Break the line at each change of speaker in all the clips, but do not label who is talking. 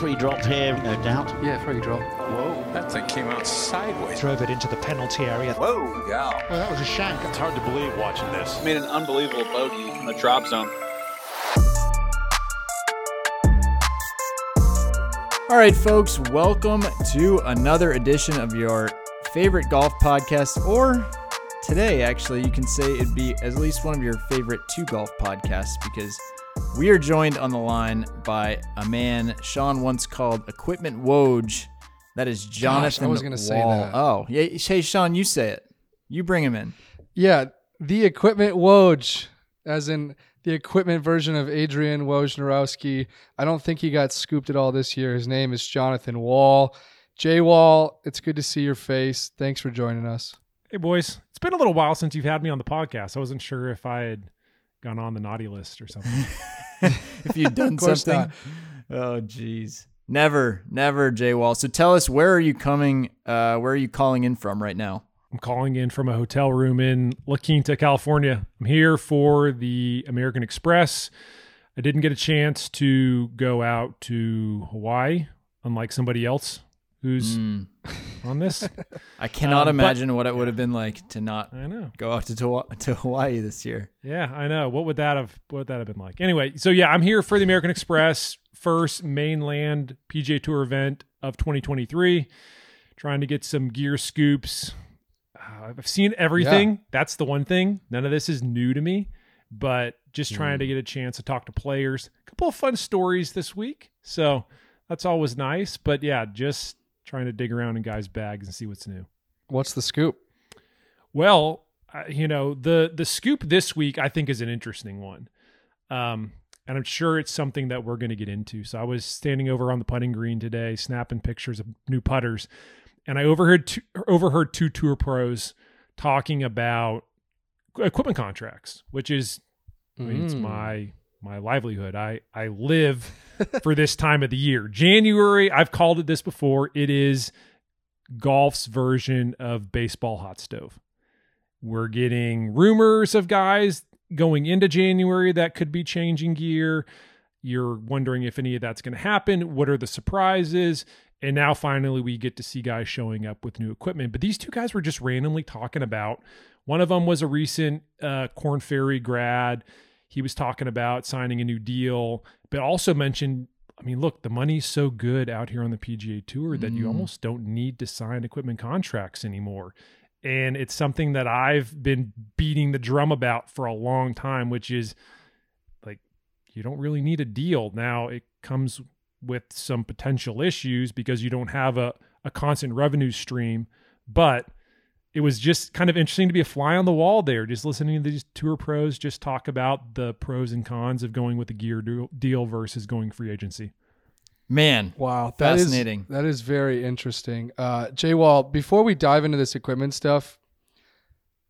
Free drop here, no doubt.
Yeah, free drop.
Whoa, that thing came out sideways.
Drove it into the penalty area.
Whoa, gal.
Well, that was a shank.
It's hard to believe watching this.
Made an unbelievable bogey in the drop zone.
All right, folks, welcome to another edition of your favorite golf podcast, or today, actually, you can say it'd be at least one of your favorite two golf podcasts because we are joined on the line by a man Sean once called Equipment Woj. That is Jonathan.
I was gonna say that.
Oh, yeah. Hey, Sean, you say it. You bring him in.
Yeah, the equipment Woj, as in the equipment version of Adrian Wojnarowski. I don't think he got scooped at all this year. His name is Jonathan Wall. J Wall, it's good to see your face. Thanks for joining us.
Hey, boys. It's been a little while since you've had me on the podcast. I wasn't sure if I had gone on the naughty list or something.
if you've done
course
something. Oh, jeez. Never, never, Jay Wall. So tell us, where are you coming? Uh, where are you calling in from right now?
I'm calling in from a hotel room in La Quinta, California. I'm here for the American Express. I didn't get a chance to go out to Hawaii, unlike somebody else who's
Mm,
on this.
I cannot
Um, but-
imagine what it would have been like to not
I know.
go out to, to to Hawaii this year.
Yeah, I know. What would that have what would that have been like? Anyway, so yeah, I'm here for the American Express first mainland PGA Tour event of 2023. Trying to get some gear scoops. Uh, I've seen everything. That's the one thing. None of this is new to me, but just trying to get a chance to talk to players. A couple of fun stories this week. So that's always nice. But yeah, just trying to dig around in guys' bags and see what's new.
What's the scoop?
Well, uh, you know the the scoop this week I think is an interesting one, um, and I'm sure it's something that we're going to get into. So I was standing over on the putting green today, snapping pictures of new putters, and I overheard two, overheard two tour pros talking about equipment contracts, which is I mean, it's
Mm.
my my livelihood. I I live for this time of the year. January, I've called it this before. It is golf's version of baseball hot stove. We're getting rumors of guys going into January that could be changing gear. You're wondering if any of that's going to happen. What are the surprises? And now finally we get to see guys showing up with new equipment. But these two guys were just randomly talking about. One of them was a recent uh, Korn Ferry grad. He was talking about signing a new deal, but also mentioned I mean, look, the money's so good out here on the PGA Tour that you
Mm.
almost don't need to sign equipment contracts anymore. And it's something that I've been beating the drum about for a long time, which is like, you don't really need a deal. Now, it comes with some potential issues because you don't have a, a constant revenue stream. But it was just kind of interesting to be a fly on the wall there, just listening to these tour pros just talk about the pros and cons of going with a gear deal- deal versus going free agency.
Man,
Wow, that is-
Fascinating.
that is very interesting. Uh, J Wall, before we dive into this equipment stuff,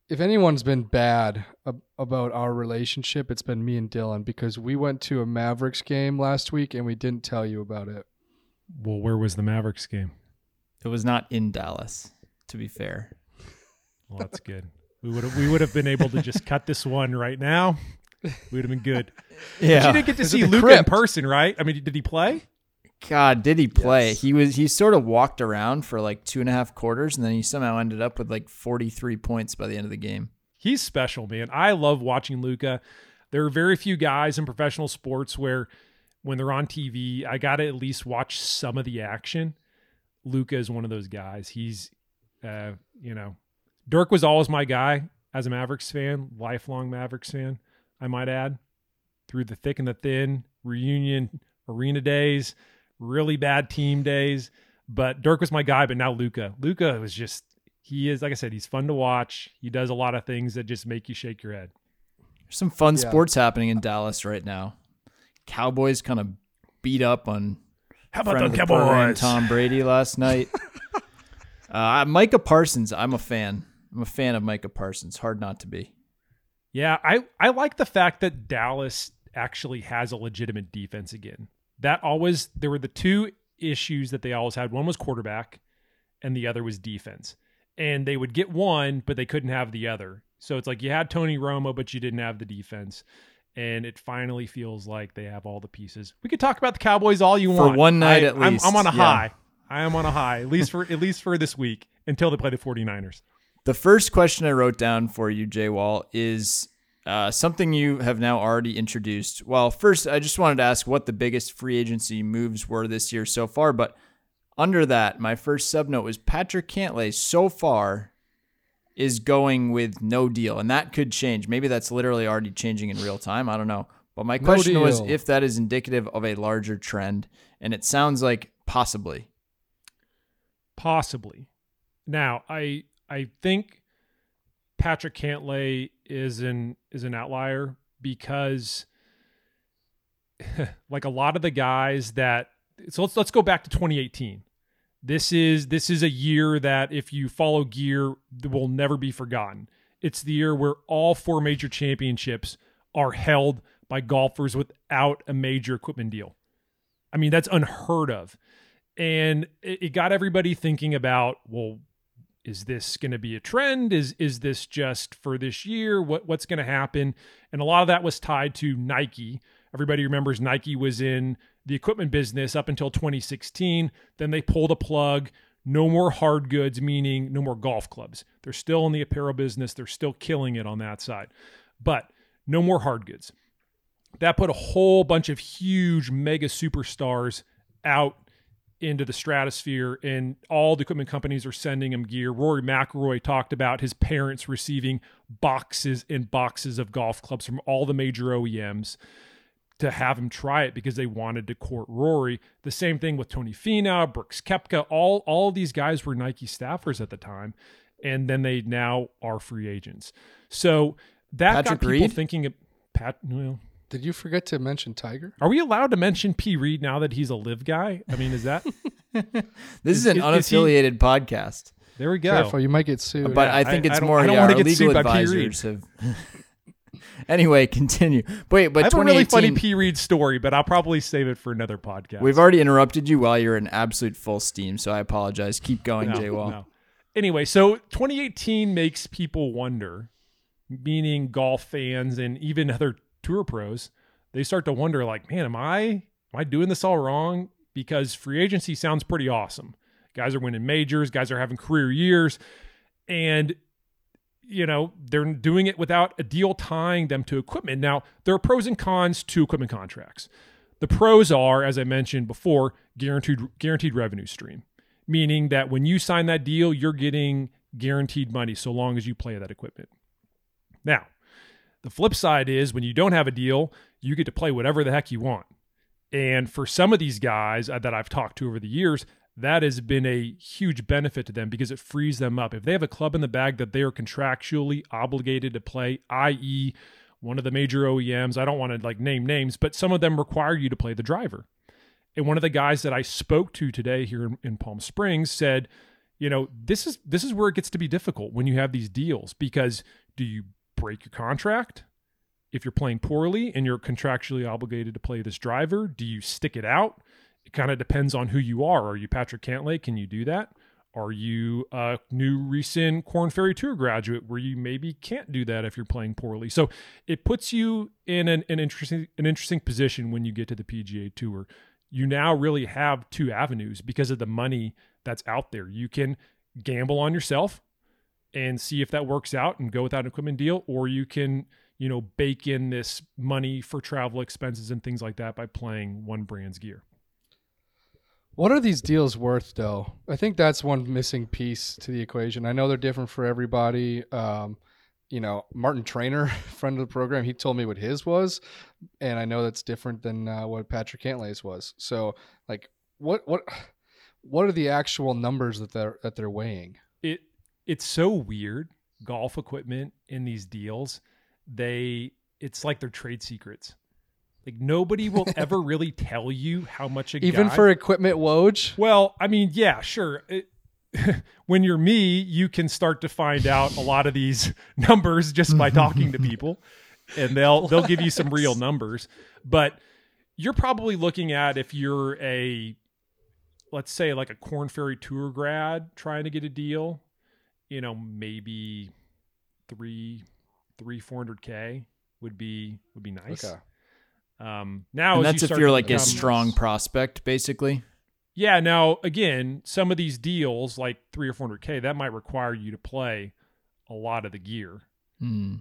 if anyone's been bad ab- about our relationship, it's been me and Dylan because we went to a Mavericks game last week and we didn't tell you about it.
Well, where was the Mavericks game?
it was not in Dallas. To be fair,
Well, that's good. We would have we would have been able to just cut this one right now. We would have been good. But you didn't get to see
the
Luka in person, right? I mean, did he play?
God, did he play?
Yes.
He was he sort of walked around for like two and a half quarters, and then he somehow ended up with like forty three points by the end of the game.
He's special, man. I love watching Luka. There are very few guys in professional sports where when they're on TV, I got to at least watch some of the action. Luka is one of those guys. He's, uh, you know, Dirk was always my guy as a Mavericks fan, lifelong Mavericks fan, I might add. Through the thick and the thin, reunion, arena days, really bad team days. But Dirk was my guy, but now Luka. Luka was just, he is, like I said, he's fun to watch. He does a lot of things that just make you shake your head.
There's some fun
Yeah.
sports happening in Dallas right now. Cowboys kind of beat up on
How
friend of the program, Tom Brady last night. uh, Micah Parsons, I'm a fan. I'm a fan of Micah Parsons. Hard not to be.
Yeah, I, I like the fact that Dallas actually has a legitimate defense again. That always there were the two issues that they always had. One was quarterback, and the other was defense. And they would get one, but they couldn't have the other. So it's like you had Tony Romo, but you didn't have the defense. and it finally feels like they have all the pieces. We could talk about the Cowboys all you
For
want.
For one night
I-
at
I'm,
least,
I'm on a
yeah.
high. I am on a high, at least for at least for this week until they play the 49ers.
The first question I wrote down for you, Jay Wall, is uh, something you have now already introduced. Well, first, I just wanted to ask what the biggest free agency moves were this year so far. But under that, my first subnote was Patrick Cantlay so far is going with no deal. And that could change. Maybe that's literally already changing in real time. I don't know. But my
No
question was if that is indicative of a larger trend. And it sounds like possibly.
Possibly. Now, I I think Patrick Cantlay is an is an outlier because like a lot of the guys that so let's let's go back to 2018. This is this is a year that if you follow gear will never be forgotten. It's the year where all four major championships are held by golfers without a major equipment deal. I mean, that's unheard of. And it, it got everybody thinking about, well, is this going to be a trend? Is is this just for this year? What what's going to happen? And a lot of that was tied to Nike. Everybody remembers Nike was in the equipment business up until 2016. Then they pulled a plug. No more hard goods, meaning no more golf clubs. They're still in the apparel business. They're still killing it on that side, but no more hard goods. That put a whole bunch of huge mega superstars out into the stratosphere and all the equipment companies are sending him gear. Rory McIlroy talked about his parents receiving boxes and boxes of golf clubs from all the major OEMs to have him try it because they wanted to court Rory. The same thing with Tony Finau, Brooks Koepka, all all these guys were Nike staffers at the time and then they now are free agents. So that
Patrick
got people
Reed?
thinking of Pat well,
Did you forget to mention Tiger?
are we allowed to mention P Reed now that he's a LIV guy? I mean, is that
This is, an
Is- is he-
unaffiliated podcast.
there we go?
Careful, you might get sued.
But
Yeah,
I think
I- I
it's
don't-
more
I don't
yeah,
wanna
our
get sued
legal
by P. Reed.
advisors have. anyway, continue. Wait, but
I have a really funny
2018
P Reed story, but I'll probably save it for another podcast.
We've already interrupted you while you're in absolute full steam, so I apologize. Keep going,
No,
Jay Wall.
no. Anyway, so 2018 makes people wonder, meaning golf fans and even other tour pros, they start to wonder, like, man, am I am I doing this all wrong? Because free agency sounds pretty awesome. Guys are winning majors, guys are having career years, and you know they're doing it without a deal tying them to equipment. Now there are pros and cons to equipment contracts. The pros are, as I mentioned before, guaranteed guaranteed revenue stream, meaning that when you sign that deal, you're getting guaranteed money so long as you play that equipment. Now, the flip side is when you don't have a deal, you get to play whatever the heck you want. And for some of these guys uh, that I've talked to over the years, that has been a huge benefit to them because it frees them up. If they have a club in the bag that they are contractually obligated to play, i.e., one of the major OEMs, I don't want to like name names, but some of them require you to play the driver. And one of the guys that I spoke to today here in, in Palm Springs said, you know, this is this is where it gets to be difficult when you have these deals because do you break your contract if you're playing poorly and you're contractually obligated to play this driver? Do you stick it out? It kind of depends on who you are. Are you Patrick Cantlay? Can you do that? Are you a new recent Korn Ferry Tour graduate where you maybe can't do that if you're playing poorly? So it puts you in an, an interesting an interesting position when you get to the PGA Tour. You now really have two avenues because of the money that's out there. You can gamble on yourself and see if that works out and go without an equipment deal, or you can, you know, bake in this money for travel expenses and things like that by playing one brand's gear.
What are these deals worth, though? I think that's one missing piece to the equation. I know they're different for everybody. Um, you know, Martin Trainer, friend of the program, he told me what his was, and I know that's different than uh, what Patrick Cantlay's was. So, like, what what what are the actual numbers that they're that they're weighing?
It it's so weird. Golf equipment in these deals, they it's like they're trade secrets. Like nobody will ever really tell you how much a
Even
guy-
for equipment Woj,
Well, I mean, yeah, sure. It, when you're me, you can start to find out a lot of these numbers just by talking to people, and they'll they'll give you some real numbers. But you're probably looking at if you're a, let's say, like a Korn Ferry Tour grad trying to get a deal, you know, maybe three, three, four hundred k would be would be nice.
Okay.
Um, now
and that's
you
if you're like a
become-
strong prospect, basically.
Yeah. Now again, some of these deals like three or four hundred k that might require you to play a lot of the gear.
Hmm.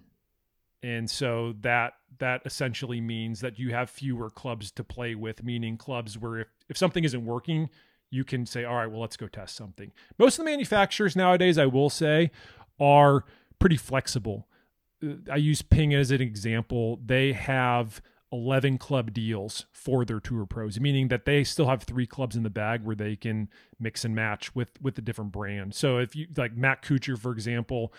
and so that that essentially means that you have fewer clubs to play with meaning clubs where if, if something isn't working you can say all right well let's go test something most of the manufacturers nowadays i will say are pretty flexible Uh, i use ping as an example they have 11 club deals for their tour pros meaning that they still have three clubs in the bag where they can mix and match with with the different brand so if you like matt kuchar for example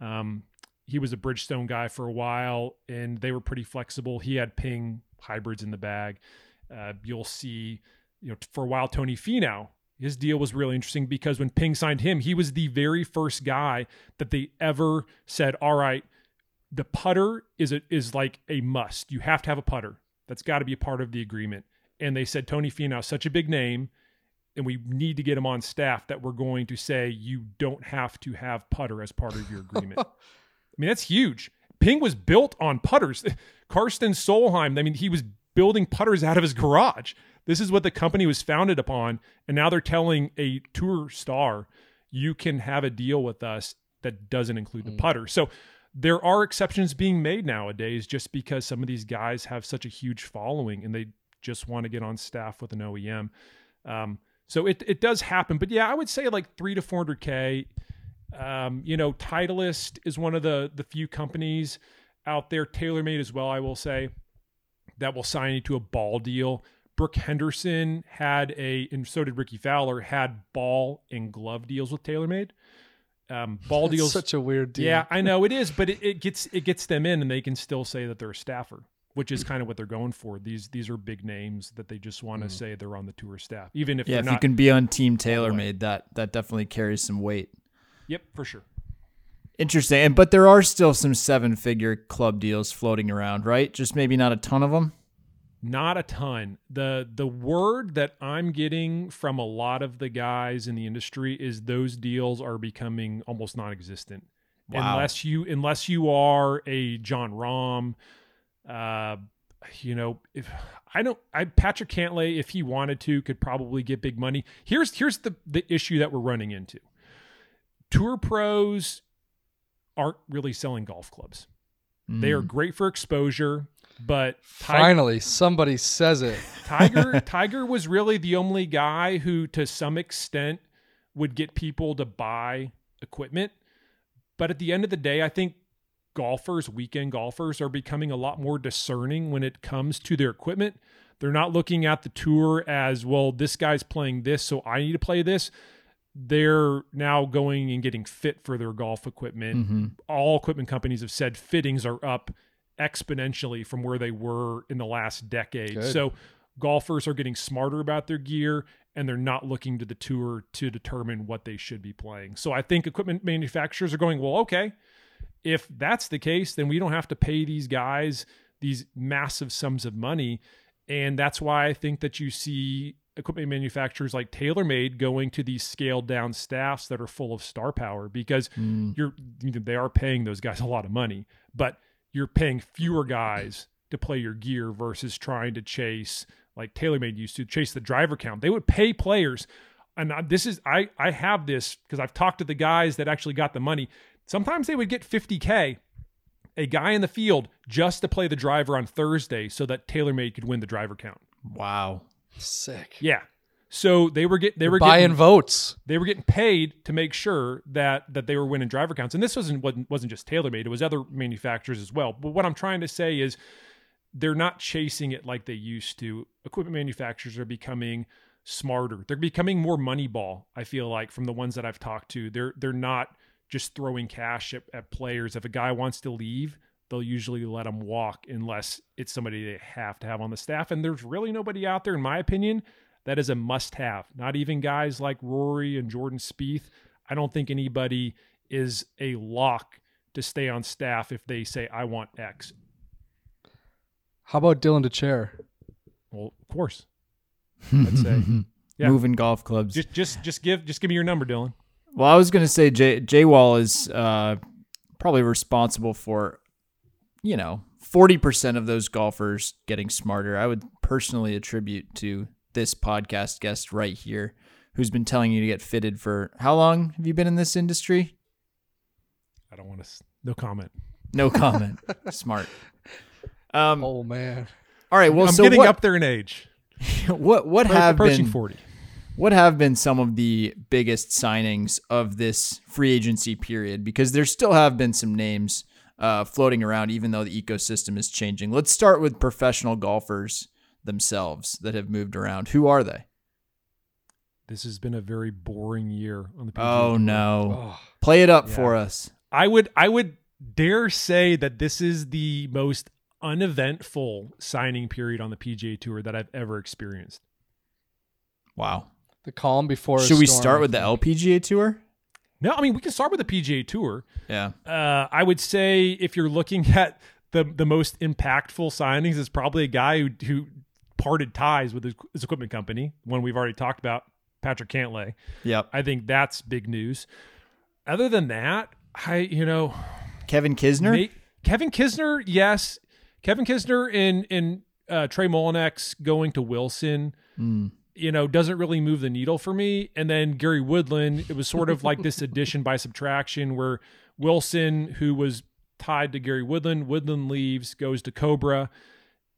um, he was a Bridgestone guy for a while, and they were pretty flexible. He had Ping hybrids in the bag. Uh, you'll see, you know, for a while, Tony Finau, his deal was really interesting because when Ping signed him, he was the very first guy that they ever said, "All right, the putter is a, is like a must. You have to have a putter. That's got to be a part of the agreement." And they said Tony Finau, such a big name, and we need to get him on staff that we're going to say you don't have to have putter as part of your agreement. I mean, that's huge. Ping was built on putters. Karsten Solheim, I mean, he was building putters out of his garage. This is what the company was founded upon. And now they're telling a tour star, you can have a deal with us that doesn't include the putter. So there are exceptions being made nowadays just because some of these guys have such a huge following and they just want to get on staff with an OEM. Um, so it, it does happen. But yeah, I would say like three to 400K. Um, you know, Titleist is one of the the few companies out there, TaylorMade as well, I will say, that will sign you to a ball deal. Brooke Henderson had a, and so did Rickie Fowler, had ball and glove deals with TaylorMade. Um, ball
That's
deals,
such a weird deal.
yeah, I know it is, but it, it gets it gets them in, and they can still say that they're a staffer, which is kind of what they're going for. These these are big names that they just want to say they're on the tour staff, even if
Yeah, if you can be on Team TaylorMade, that that definitely carries some weight.
Yep, for sure.
Interesting. And but there are still some seven-figure club deals floating around, right? Just maybe not a ton of them.
Not a ton. The the word that I'm getting from a lot of the guys in the industry is those deals are becoming almost non-existent.
Wow.
Unless you unless you are a Jon Rahm, uh, you know, if I don't I Patrick Cantlay, if he wanted to, could probably get big money. Here's here's the the issue that we're running into. Tour pros aren't really selling golf clubs. They are great for exposure, but
Finally, somebody says it.
Tiger Tiger was really the only guy who to some extent would get people to buy equipment. But at the end of the day, I think golfers, weekend golfers are becoming a lot more discerning when it comes to their equipment. They're not looking at the tour as, well, this guy's playing this, so I need to play this. They're now going and getting fit for their golf equipment. Mm-hmm. All equipment companies have said fittings are up exponentially from where they were in the last decade.
Good.
So golfers are getting smarter about their gear and they're not looking to the tour to determine what they should be playing. So I think equipment manufacturers are going, well, okay, if that's the case, then we don't have to pay these guys these massive sums of money. And that's why I think that you see equipment manufacturers like TaylorMade going to these scaled down staffs that are full of star power because hmm. you're they are paying those guys a lot of money, but you're paying fewer guys to play your gear versus trying to chase like TaylorMade used to chase the driver count. They would pay players and I- this is I I have this because I've talked to the guys that actually got the money. Sometimes they would get 50k a guy in the field just to play the driver on Thursday so that TaylorMade could win the driver count.
Wow.
Sick.
Yeah. So they were get they were
Buying
getting,
votes.
they were getting paid to make sure that that they were winning driver counts. And this wasn't wasn't, wasn't just TaylorMade; it was other manufacturers as well. But what I'm trying to say is, they're not chasing it like they used to. Equipment manufacturers are becoming smarter. They're becoming more moneyball. I feel like from the ones that I've talked to, they're they're not just throwing cash at, at players. If a guy wants to leave, they'll usually let him walk unless it's somebody they have to have on the staff. And there's really nobody out there, in my opinion, that is a must have. Not even guys like Rory and Jordan Spieth. I don't think anybody is a lock to stay on staff if they say, I want X.
How about Dylan Dethier?
Well, of course. I'd say. Yeah.
Moving golf clubs.
Just just just give just give me your number, Dylan.
Well, I was going to say J J Wall is uh, probably responsible for, you know, 40% of those golfers getting smarter, I would personally attribute to this podcast guest right here, who's been telling you to get fitted for how long have you been in this industry?
I don't want to. No comment.
No comment. Smart. Um,
Oh man.
all right. Well,
I'm
so
getting
what,
up there in age.
what what
Appro-
have
approaching
been
forty.
what have been some of the biggest signings of this free agency period? Because there still have been some names uh, floating around, even though the ecosystem is changing. Let's start with professional golfers themselves that have moved around. Who are they?
This has been a very boring year on the. PGA
Oh
Tour.
no!
Oh,
Play it up
Yeah.
for us.
I would I would dare say that this is the most uneventful signing period on the PGA Tour that I've ever experienced.
Wow.
the calm before. a
Should we
storm,
start with the. LPGA tour?
No, I mean we can start with the PGA Tour.
Yeah.
Uh, I would say if you're looking at the the most impactful signings, is probably a guy who who parted ties with his, his equipment company. One we've already talked about, Patrick Cantlay.
Yep.
I think that's big news. Other than that, I you know
Kevin Kisner.
May- Kevin Kisner, yes. Kevin Kisner and and uh, Trey Mullinax going to Wilson,
Mm.
you know, doesn't really move the needle for me. And then Gary Woodland, it was sort of like this addition by subtraction where Wilson, who was tied to Gary Woodland, Woodland leaves, goes to Cobra,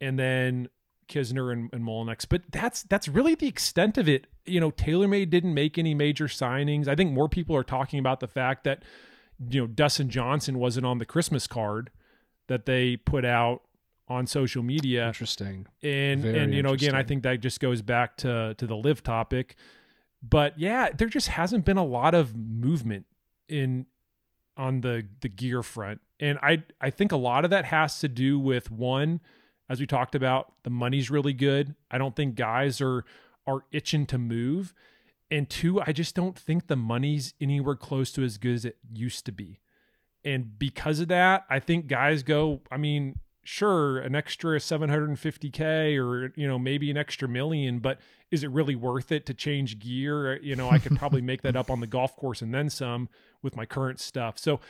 and then Kisner and, and Mullinax. But that's that's really the extent of it. You know, TaylorMade didn't make any major signings. I think more people are talking about the fact that you know Dustin Johnson wasn't on the Christmas card that they put out on social media
Interesting.
and
Very
and you know again I think that just goes back to to the LIV topic but yeah there just hasn't been a lot of movement in on the the gear front and I I think a lot of that has to do with one as we talked about the money's really good. I don't think guys are are itching to move. And two I just don't think the money's anywhere close to as good as it used to be. And because of that I think guys go I mean sure an extra 750k or you know maybe an extra million but is it really worth it to change gear? Uh, you know i could probably make that up on the golf course and then some with my current stuff. So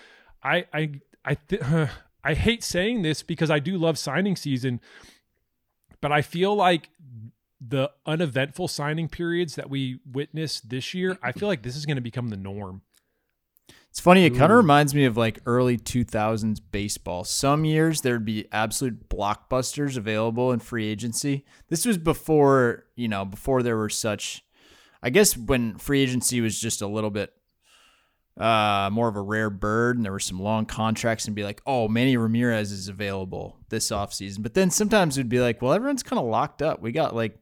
i i i th- i hate saying this because i do love signing season but i feel like the uneventful signing periods that we witnessed this year i feel like this is going to become the norm
It's funny. It kind of reminds me of like early 2000s baseball. Some years there'd be absolute blockbusters available in free agency. This was before, you know, before there were such, I guess when free agency was just a little bit uh, more of a rare bird and there were some long contracts and be like, oh, Manny Ramirez is available this offseason. But then sometimes it'd be like, well, everyone's kind of locked up. We got like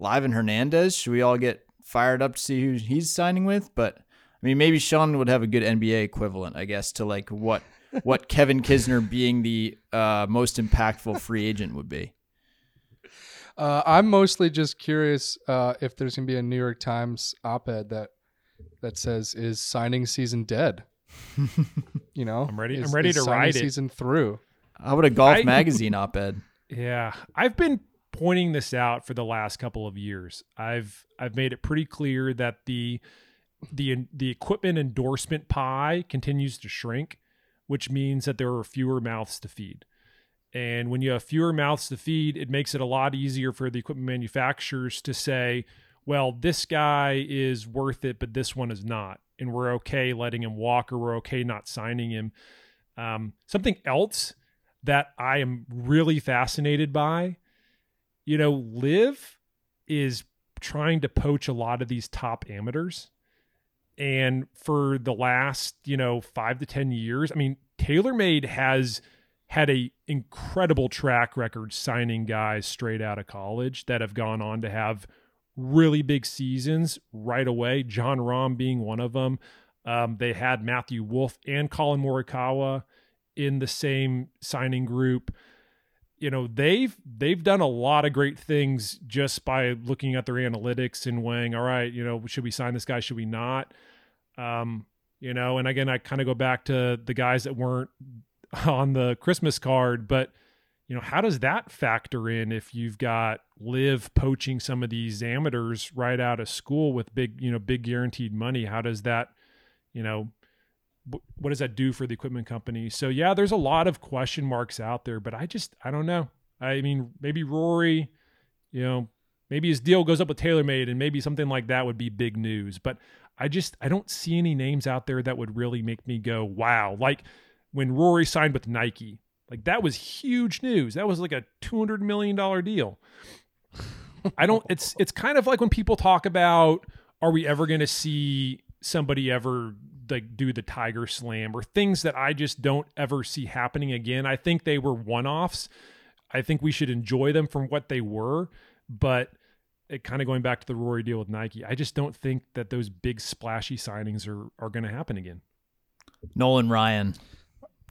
Livan Hernandez. Should we all get fired up to see who he's signing with? But I mean, maybe Sean would have a good NBA equivalent, I guess, to like what what Kevin Kisner being the uh, most impactful free agent would be.
Uh, I'm mostly just curious uh, if there's gonna be a New York Times op-ed that that says is signing season dead. you know,
I'm ready-
Is-
I'm ready
is
to
signing
ride it.
Season through.
How about a golf
I-
magazine op-ed?
Yeah, I've been pointing this out for the last couple of years. I've I've made it pretty clear that the the the equipment endorsement pie continues to shrink, which means that there are fewer mouths to feed. And when you have fewer mouths to feed, it makes it a lot easier for the equipment manufacturers to say, well, this guy is worth it, but this one is not. And we're okay letting him walk or we're okay not signing him. Um, something else that I am really fascinated by, you know, LIV is trying to poach a lot of these top amateurs. And for the last, you know, five to 10 years, I mean, TaylorMade has had a incredible track record signing guys straight out of college that have gone on to have really big seasons right away. Jon Rahm being one of them. Um, they had Matthew Wolff and Collin Morikawa in the same signing group. You know, they've they've done a lot of great things just by looking at their analytics and weighing, all right, you know, should we sign this guy? Should we not? Um, you know, and again, I kind of go back to the guys that weren't on the Christmas card, but you know, how does that factor in if you've got LIV poaching some of these amateurs right out of school with big, you know, big guaranteed money? How does that, you know, what does that do for the equipment company? So yeah, there's a lot of question marks out there, but I just I don't know. I mean, maybe Rory, you know, maybe his deal goes up with TaylorMade, and maybe something like that would be big news. But I just I don't see any names out there that would really make me go wow. Like when Rory signed with Nike, like that was huge news. That was like a two hundred million dollar deal. I don't. It's it's kind of like when people talk about are we ever going to see somebody ever like do the tiger slam or things that I just don't ever see happening again. I think they were one offs. I think we should enjoy them from what they were, but eh, it kind of going back to the Rory deal with Nike. I just don't think that those big splashy signings are are going to happen again.
Nolan Ryan.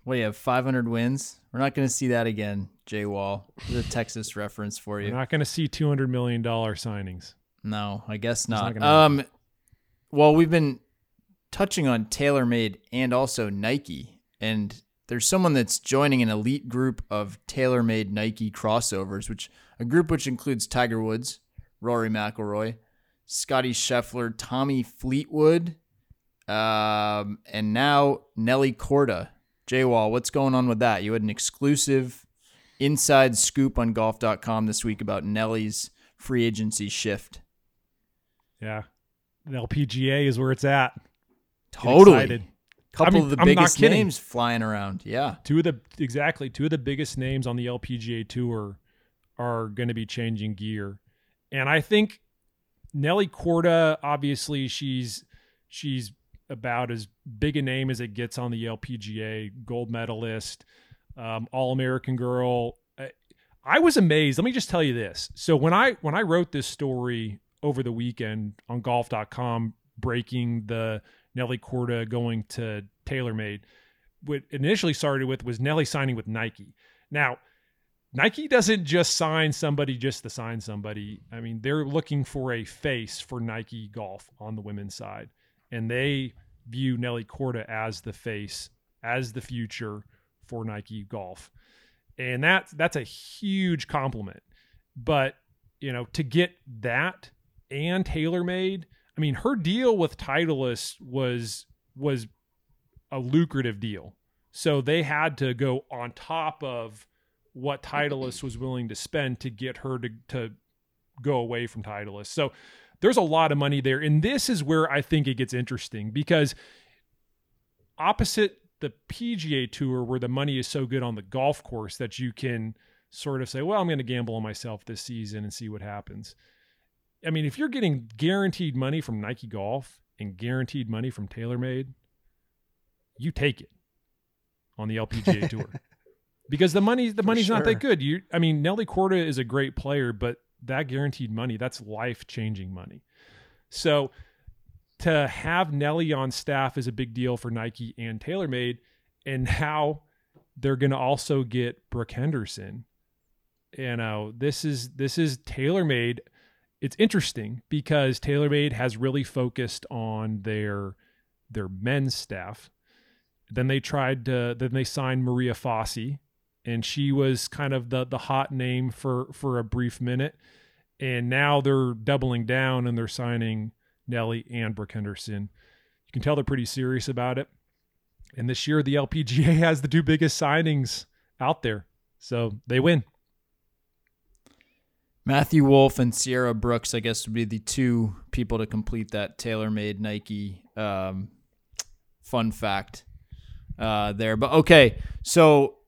What do you have? 500 wins? We're not going to see that again, Jay Wall. The Texas reference for you.
We're not going to see two hundred million dollar signings.
No, I guess
not
not. um, well, we've been touching on TaylorMade and also Nike, and there's someone that's joining an elite group of TaylorMade Nike crossovers, which a group which includes Tiger Woods, Rory McIlroy, Scottie Scheffler, Tommy Fleetwood, um, and now Nelly Corda. Jay Wall, what's going on with that? You had an exclusive inside scoop on golf.com this week about Nelly's free agency shift.
Yeah, the LPGA is where it's at.
Totally. Couple
mean,
of the
I'm
biggest names flying around. Yeah.
two of the exactly two of the biggest names on the LPGA tour are going to be changing gear, and I think Nelly Corda, obviously, she's she's about as big a name as it gets on the LPGA, gold medalist, um, All American girl. I, I was amazed. Let me just tell you this. So when I when I wrote this story over the weekend on golf.com breaking the Nelly Corda going to TaylorMade, what initially started with was Nelly signing with Nike. Now, Nike doesn't just sign somebody just to sign somebody. I mean, they're looking for a face for Nike golf on the women's side. And they view Nelly Corda as the face, as the future for Nike golf. And that's that's a huge compliment. But, you know, to get that and TaylorMade, I mean, her deal with Titleist was was a lucrative deal. So they had to go on top of what Titleist was willing to spend to get her to, to go away from Titleist. So there's a lot of money there. And this is where I think it gets interesting because opposite the PGA Tour, where the money is so good on the golf course that you can sort of say, well, I'm going to gamble on myself this season and see what happens. I mean, if you're getting guaranteed money from Nike Golf and guaranteed money from TaylorMade, you take it on the LPGA Tour because the money the money's not that good. You, I mean, Nelly Corda is a great player, but that guaranteed money that's life changing money. So to have Nelly on staff is a big deal for Nike and TaylorMade, and how they're going to also get Brooke Henderson. You know, this is this is TaylorMade. It's interesting because TaylorMade has really focused on their their men's staff. Then they tried to then they signed Maria Fassi, and she was kind of the the hot name for for a brief minute. And now they're doubling down and they're signing Nelly and Brooke Henderson. You can tell they're pretty serious about it. And this year the LPGA has the two biggest signings out there. So they win.
Matthew Wolff and Sierra Brooks, I guess, would be the two people to complete that TaylorMade Nike um, fun fact uh, there. But okay, so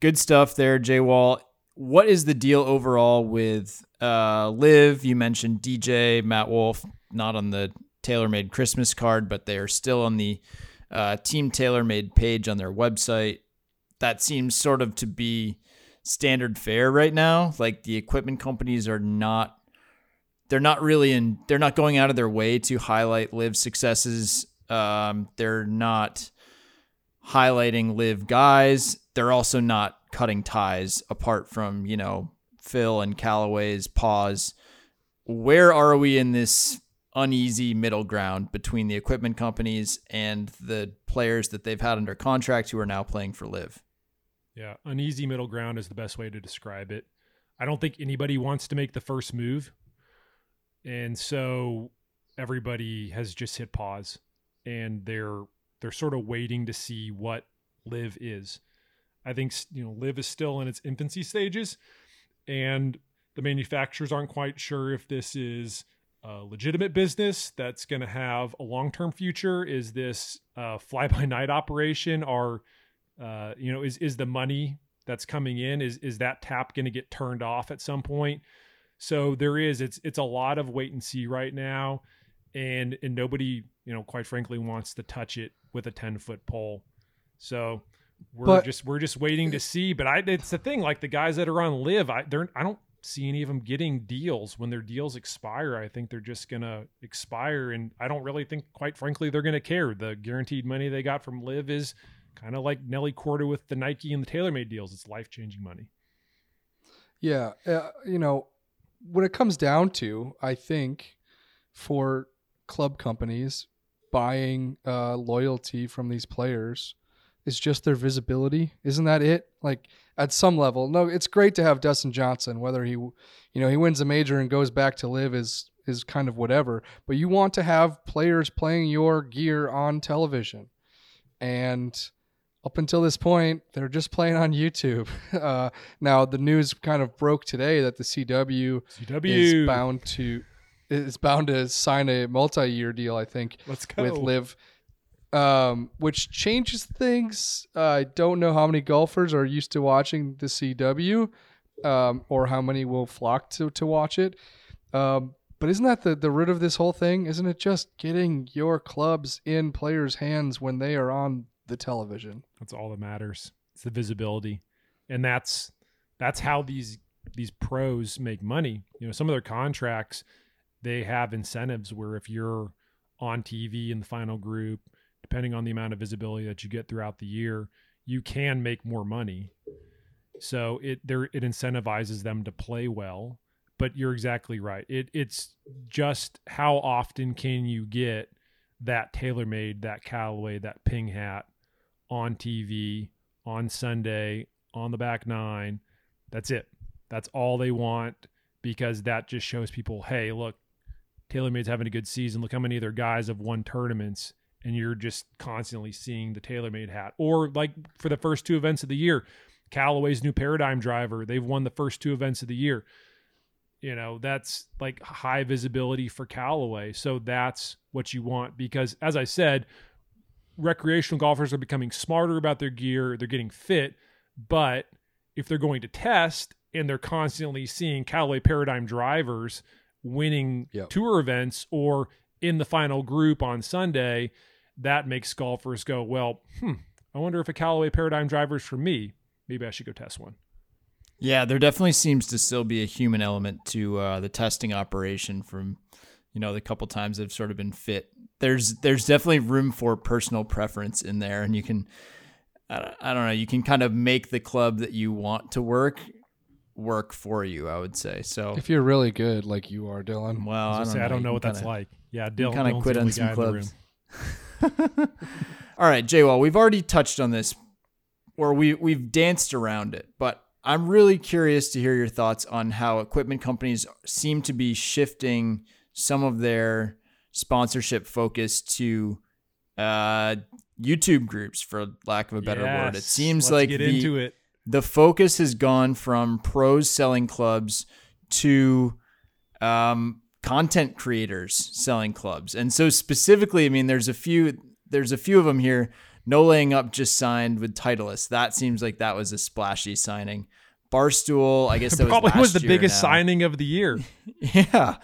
good stuff there, Jay Wall. What is the deal overall with uh, LIV? You mentioned DJ Matt Wolff, not on the TaylorMade Christmas card, but they are still on the uh, Team TaylorMade page on their website. That seems sort of to be standard fare right now. Like the equipment companies are not they're not really in they're not going out of their way to highlight LIV successes. Um, they're not highlighting LIV guys. They're also not cutting ties apart from, you know, Phil and Callaway's pause. Where are we in this uneasy middle ground between the equipment companies and the players that they've had under contract who are now playing for LIV?
Yeah, uneasy middle ground is the best way to describe it. I don't think anybody wants to make the first move. And so everybody has just hit pause and they're they're sort of waiting to see what LIV is. I think you know LIV is still in its infancy stages, and the manufacturers aren't quite sure if this is a legitimate business that's going to have a long-term future. Is this a fly-by-night operation? Or uh, you know, is is the money that's coming in is is that tap going to get turned off at some point? So there is it's it's a lot of wait and see right now, and and nobody you know quite frankly wants to touch it with a ten foot pole. So we're
But-
just we're just waiting to see. But I it's the thing like the guys that are on LIV I they're I don't see any of them getting deals when their deals expire. I think they're just gonna expire, and I don't really think quite frankly they're gonna care. The guaranteed money they got from LIV is kind of like Nelly Corda with the Nike and the TaylorMade deals. It's life changing money.
Yeah, uh, you know, what it comes down to, I think, for club companies buying uh, loyalty from these players is just their visibility. Isn't that it? Like at some level, no, it's great to have Dustin Johnson. Whether he, you know, he wins a major and goes back to LIV is is kind of whatever. But you want to have players playing your gear on television, and up until this point, they're just playing on YouTube. Uh, now the news kind of broke today that the CW
CW
is bound to is bound to sign a multi-year deal. I think
Let's go.
with LIV, um, which changes things. Uh, I don't know how many golfers are used to watching the CW, um, or how many will flock to to watch it. Um, but isn't that the, the root of this whole thing? Isn't it just getting your clubs in players' hands when they are on the television?
That's all that matters. It's the visibility, and that's that's how these these pros make money. You know, some of their contracts they have incentives where if you're on TV in the final group, depending on the amount of visibility that you get throughout the year, you can make more money. So it there it incentivizes them to play well. But you're exactly right. It it's just how often can you get that TaylorMade, that Callaway, that Ping hat on TV on Sunday on the back nine. That's it. That's all they want because that just shows people, hey, look, TaylorMade's having a good season. Look how many of their guys have won tournaments, and you're just constantly seeing the TaylorMade hat. Or like for the first two events of the year, Callaway's new Paradigm driver. They've won the first two events of the year. You know, that's like high visibility for Callaway. So that's what you want because, as I said, recreational golfers are becoming smarter about their gear, they're getting fit, but if they're going to test and they're constantly seeing Callaway Paradigm drivers winning
Yep.
tour events or in the final group on Sunday, that makes golfers go, well, hmm, I wonder if a Callaway Paradigm driver is for me. Maybe I should go test one.
Yeah, there definitely seems to still be a human element to uh, the testing operation. From you know the couple times they've sort of been fit, there's there's definitely room for personal preference in there, and you can I don't- I don't know you can kind of make the club that you want to work work for you. I would say so.
If you're really good, like you are, Dylan.
well,
I,
I don't,
gonna say, I don't know what that's
kinda-
like. Yeah,
you
Dylan.
kind of
Dylan's
quit on some
guy in the room.
clubs. All right, Jaywall, we've already touched on this, or we we've danced around it, but I'm really curious to hear your thoughts on how equipment companies seem to be shifting some of their sponsorship focus to uh, YouTube groups, for lack of a better word. It seems
let's
like
get
the,
into it.
the focus has gone from pros selling clubs to um, content creators selling clubs. And so specifically, I mean, there's a few there's a few of them here. No laying up just signed with Titleist. That seems like that was a splashy signing. Barstool, I guess that
Probably
was,
was the biggest
now.
signing of the year.
Yeah.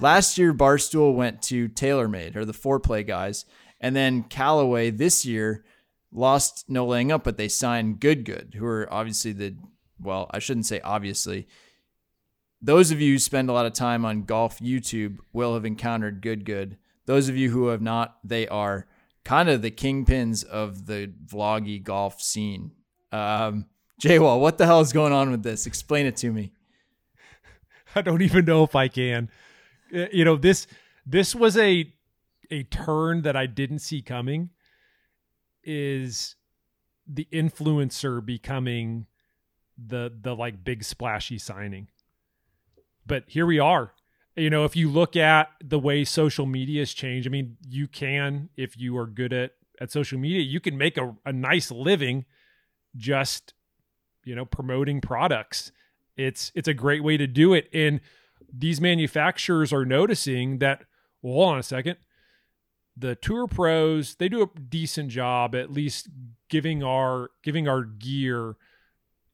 Last year, Barstool went to TaylorMade or the foreplay guys. And then Callaway this year lost no laying up, but they signed Good Good, who are obviously the, well, I shouldn't say obviously. Those of you who spend a lot of time on golf YouTube will have encountered Good Good. Those of you who have not, they are kind of the kingpins of the vloggy golf scene. Um, Jaywall, what the hell is going on with this? Explain it to me.
I don't even know if I can. Uh, You know this this was a a turn that I didn't see coming. Is the influencer becoming the the like big splashy signing? But here we are. You know, if you look at the way social media has changed, I mean, you can if you are good at at social media, you can make a, a nice living just you know promoting products. It's it's a great way to do it, and these manufacturers are noticing that. Well, hold on a second. The tour pros they do a decent job at least giving our giving our gear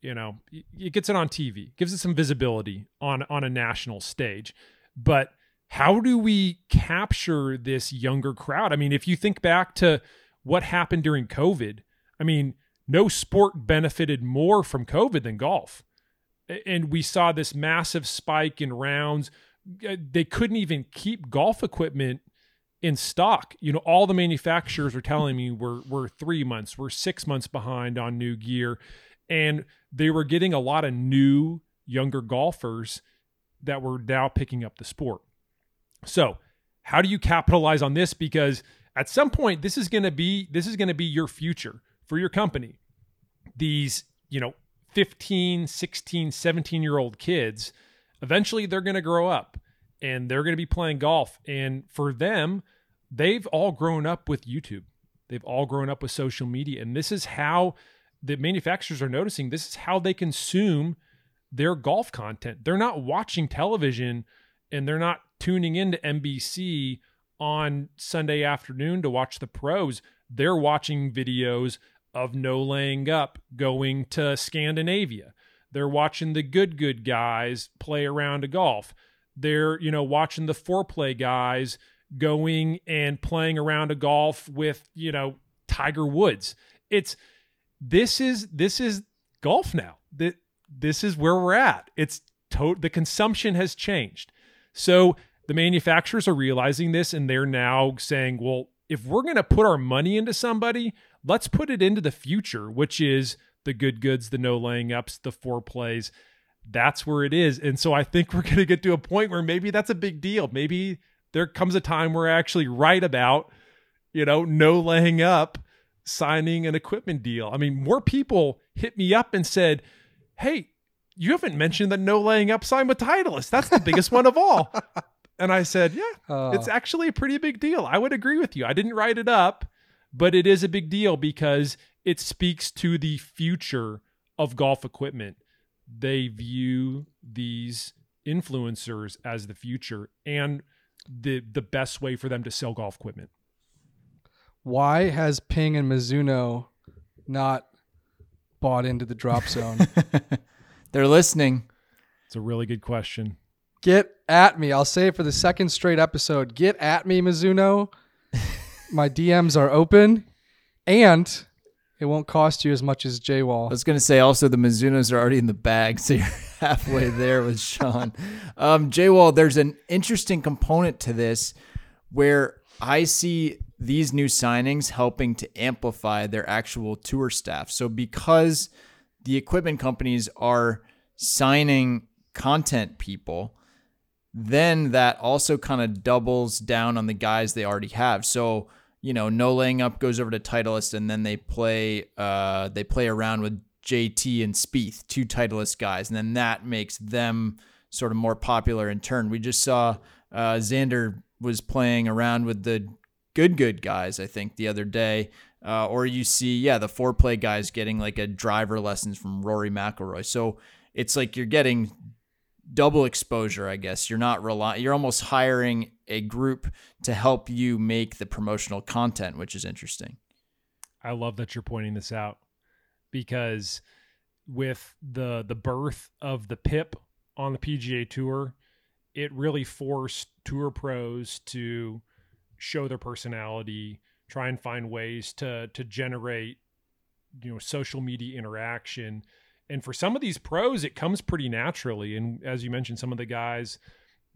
you know it gets it on tv gives it some visibility on on a national stage. But how do we capture this younger crowd? I mean if you think back to what happened during covid i mean no sport benefited more from covid than golf. And we saw this massive spike in rounds. Uh, they couldn't even keep golf equipment in stock. You know, all the manufacturers are telling me we're we're three months, we're six months behind on new gear, and they were getting a lot of new younger golfers that were now picking up the sport. So, how do you capitalize on this? Because at some point, this is going to be this is going to be your future for your company. These, you know, 15, 16, 17 year old kids, eventually they're going to grow up and they're going to be playing golf. And for them, they've all grown up with YouTube. They've all grown up with social media. And this is how the manufacturers are noticing this is how they consume their golf content. They're not watching television and they're not tuning into NBC on Sunday afternoon to watch the pros. They're watching videos of no laying up going to Scandinavia. They're watching the good good guys play around a golf. They're, you know, watching the Fore Play guys going and playing around a golf with, you know, Tiger Woods. It's this is this is golf now. That this is where we're at. It's to- the consumption has changed. So the manufacturers are realizing this and they're now saying, well, if we're going to put our money into somebody, let's put it into the future, which is the good goods, the no laying ups, the Fore Plays. That's where it is. And so I think we're going to get to a point where maybe that's a big deal. Maybe there comes a time where I actually write about, you know, no laying up signing an equipment deal. I mean, more people hit me up and said, Hey, you haven't mentioned the no laying up sign with Titleist. That's the biggest one of all. And I said, Yeah,
Oh.
it's actually a pretty big deal. I would agree with you. I didn't write it up, but it is a big deal because it speaks to the future of golf equipment. They view these influencers as the future and the the best way for them to sell golf equipment.
Why has Ping and Mizuno not bought into the drop zone?
They're listening.
It's a really good question.
Get at me. I'll say it for the second straight episode. Get at me, Mizuno. My DMs are open, and it won't cost you as much as
J
Wall.
I was going to say also the Mizunos are already in the bag, so you're halfway there with Sean. Um, J Wall, there's an interesting component to this where I see these new signings helping to amplify their actual tour staff. So because the equipment companies are signing content people, then that also kind of doubles down on the guys they already have. So, you know, no laying up goes over to Titleist and then they play uh they play around with JT and Spieth, two Titleist guys, and then that makes them sort of more popular in turn. We just saw uh Xander was playing around with the good good guys, I think, the other day. Uh, or you see, yeah, the Fore Play guys getting like a driver lessons from Rory McIlroy. So it's like you're getting double exposure, I guess. You're not relying, you're almost hiring a group to help you make the promotional content, which is interesting.
I love that you're pointing this out because with the the birth of the PIP on the PGA Tour, it really forced tour pros to show their personality, try and find ways to to generate you know social media interaction. And for some of these pros, it comes pretty naturally. And as you mentioned, some of the guys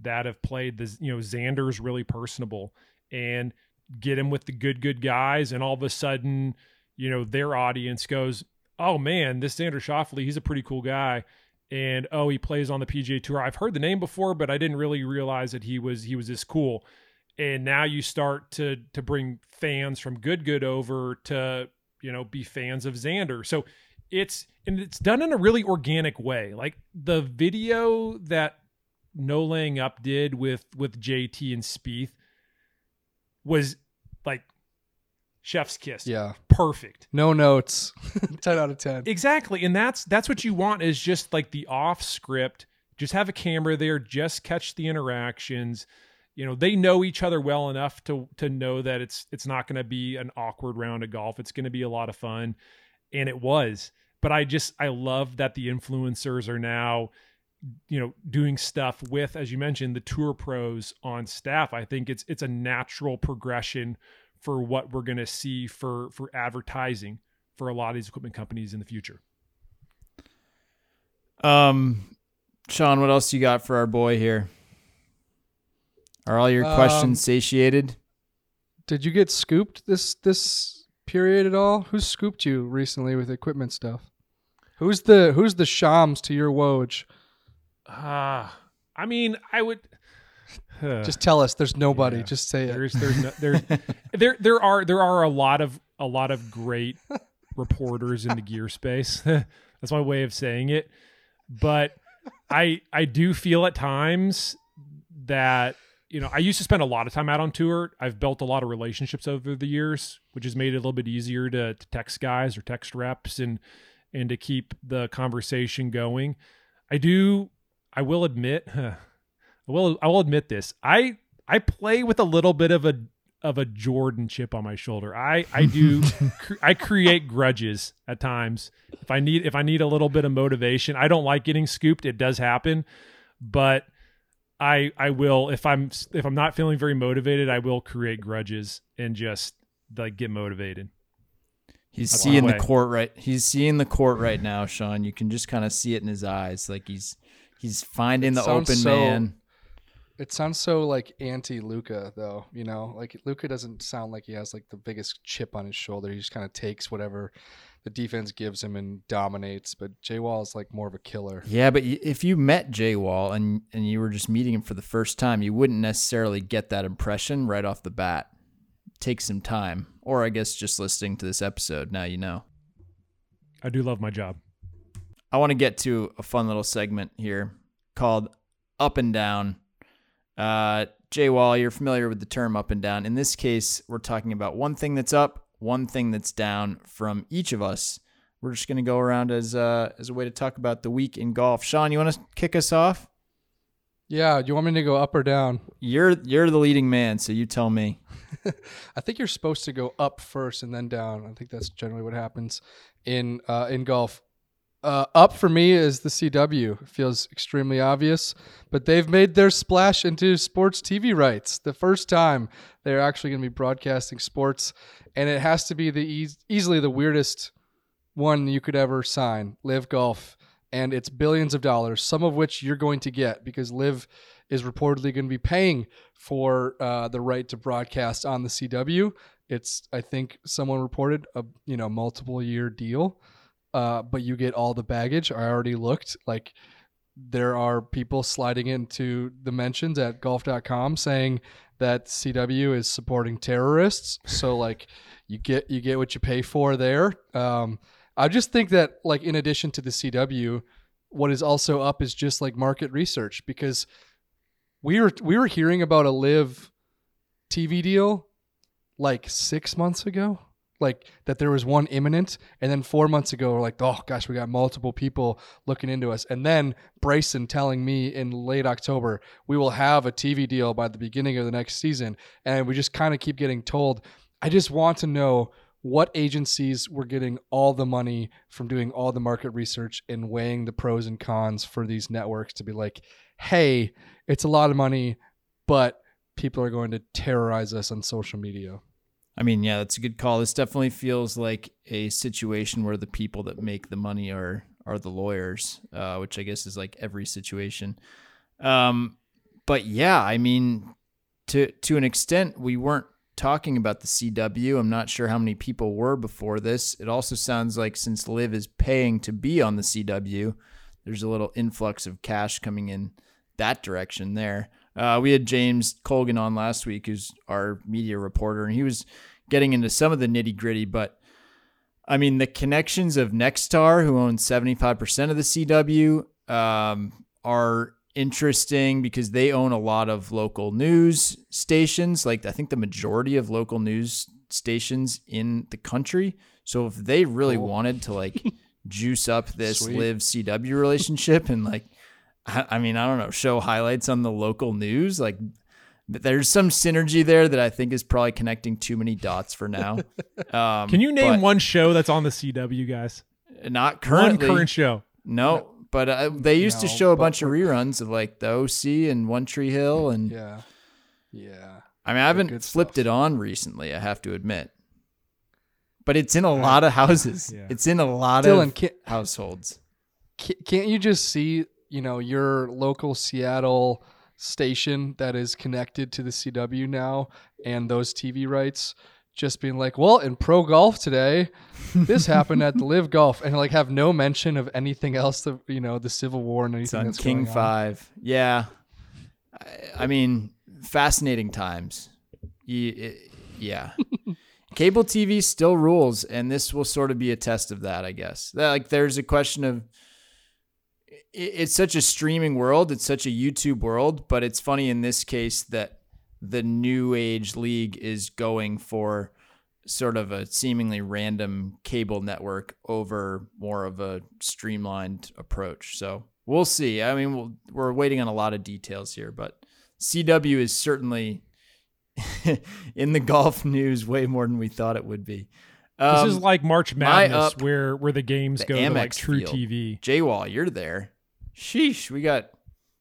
that have played the you know Xander's really personable and get him with the good good guys, and all of a sudden, you know, their audience goes, "Oh man, this Xander Schauffele, he's a pretty cool guy." And oh, he plays on the PGA Tour. I've heard the name before, but I didn't really realize that he was he was this cool. And now you start to to bring fans from Good Good over to you know be fans of Xander. So it's and it's done in a really organic way. Like the video that No Laying Up did with with JT and Spieth was like chef's kiss.
Yeah.
Perfect.
No notes. 10 out of 10.
Exactly. And that's that's what you want is just like the off script. Just have a camera there, just catch the interactions. You know, they know each other well enough to to know that it's it's not going to be an awkward round of golf. It's going to be a lot of fun. And it was. But I just I love that the influencers are now you know doing stuff with as you mentioned the tour pros on staff i think it's it's a natural progression for what we're going to see for for advertising for a lot of these equipment companies in the future
Um, Sean, what else you got for our boy here? Are all your
Um,
questions satiated?
Did you get scooped this this period at all? Who scooped you recently with equipment stuff? Who's the who's the shams to your Woj?
uh i mean i would
Just tell us. There's nobody.
Yeah.
Just say it.
there's there's no, there there there are there are a lot of a lot of great reporters in the gear space. That's my way of saying it. But I I do feel at times that you know I used to spend a lot of time out on tour. I've built a lot of relationships over the years, which has made it a little bit easier to, to text guys or text reps and and to keep the conversation going. I do. I will admit. I will I will admit this. I I play with a little bit of a of a Jordan chip on my shoulder. I I do cr- I create grudges at times. If I need if I need a little bit of motivation, I don't like getting scooped. It does happen, but I I will if I'm if I'm not feeling very motivated, I will create grudges and just like get motivated.
He's
That's
seeing
my
the court right. He's seeing the court right now, Sean. You can just kind of see it in his eyes, like he's he's finding
It
the open
so-
man.
It sounds so like anti Luka though, you know, like Luka doesn't sound like he has like the biggest chip on his shoulder. He just kind of takes whatever the defense gives him and dominates. But J Wall is like more of a killer.
Yeah, but if you met Jay Wall and and you were just meeting him for the first time, you wouldn't necessarily get that impression right off the bat. Take some time, or I guess just listening to this episode. Now you know.
I do love my job.
I want to get to a fun little segment here called Up and Down. Uh, Jay Wall, you're familiar with the term up and down. In this case, we're talking about one thing that's up, one thing that's down from each of us. We're just going to go around as uh, as a way to talk about the week in golf. Sean, you want to kick us off?
Yeah, do you want me to go up or down?
You're you're the leading man, so you tell me.
I think you're supposed to go up first and then down. I think that's generally what happens in uh, in golf. Uh, up for me is the CW. It feels extremely obvious, but they've made their splash into sports TV rights. The first time they're actually going to be broadcasting sports, and it has to be the eas easily the weirdest one you could ever sign. LIV Golf, and it's billions of dollars, some of which you're going to get because LIV is reportedly going to be paying for uh, the right to broadcast on the CW. It's I think someone reported a you know multiple year deal, uh, but you get all the baggage. I already looked like there are people sliding into the mentions at golf.com saying that CW is supporting terrorists. So like you get you get what you pay for there. Um, I just think that like in addition to the CW, what is also up is just like market research because we were we were hearing about a LIV TV deal like six months ago. Like that there was one imminent, and then four months ago we're like, oh gosh, we got multiple people looking into us. And then Bryson telling me in late October we will have a TV deal by the beginning of the next season, and we just kind of keep getting told. I just want to know what agencies were getting all the money from doing all the market research and weighing the pros and cons for these networks to be like, hey, it's a lot of money, but people are going to terrorize us on social media.
I mean, yeah, that's a good call. This definitely feels like a situation where the people that make the money are are the lawyers, uh, which I guess is like every situation. Um, but yeah, I mean, to to an extent, we weren't talking about the CW. I'm not sure how many people were before this. It also sounds like since LIV is paying to be on the CW, there's a little influx of cash coming in that direction there. Uh, we had James Colgan on last week, who's our media reporter, and he was getting into some of the nitty gritty. But I mean, the connections of Nexstar, who owns 75% of the CW, um, are interesting because they own a lot of local news stations. Like, I think the majority of local news stations in the country. So if they really
Cool.
wanted to like juice up this
Sweet.
LIV CW relationship and like, I, I mean, I don't know, show highlights on the local news, like there's some synergy there that I think is probably connecting too many dots for now. Um,
Can you name one show that's on the CW, guys?
Not currently.
One current show.
No, but uh, they used to show a bunch of reruns of like the OC and One Tree Hill, and
Yeah. Yeah.
I mean I haven't flipped
stuff.
it on recently. I have to admit, but it's in a lot of houses.
Yeah.
It's in a lot
Dylan,
of
can't,
households.
can't you just see, you know, your local Seattle station that is connected to the CW now and those TV rights just being like, well, in pro golf today, this happened at the LIV Golf, and like have no mention of anything else, that you know, the Civil War and
It's
anything
on
that's
King
going on.
Five. Yeah, I, I mean, fascinating times. Yeah. Cable TV still rules, and this will sort of be a test of that, I guess. That, like, there's a question of it's such a streaming world, it's such a YouTube world, but it's funny in this case that the new age league is going for sort of a seemingly random cable network over more of a streamlined approach. So we'll see. I mean, we'll, we're waiting on a lot of details here, but CW is certainly in the golf news way more than we thought it would be.
This
Um,
is like March Madness,
up-
where where the games
the
go to like True
field.
TV.
J-Wall, you're there. Sheesh, we got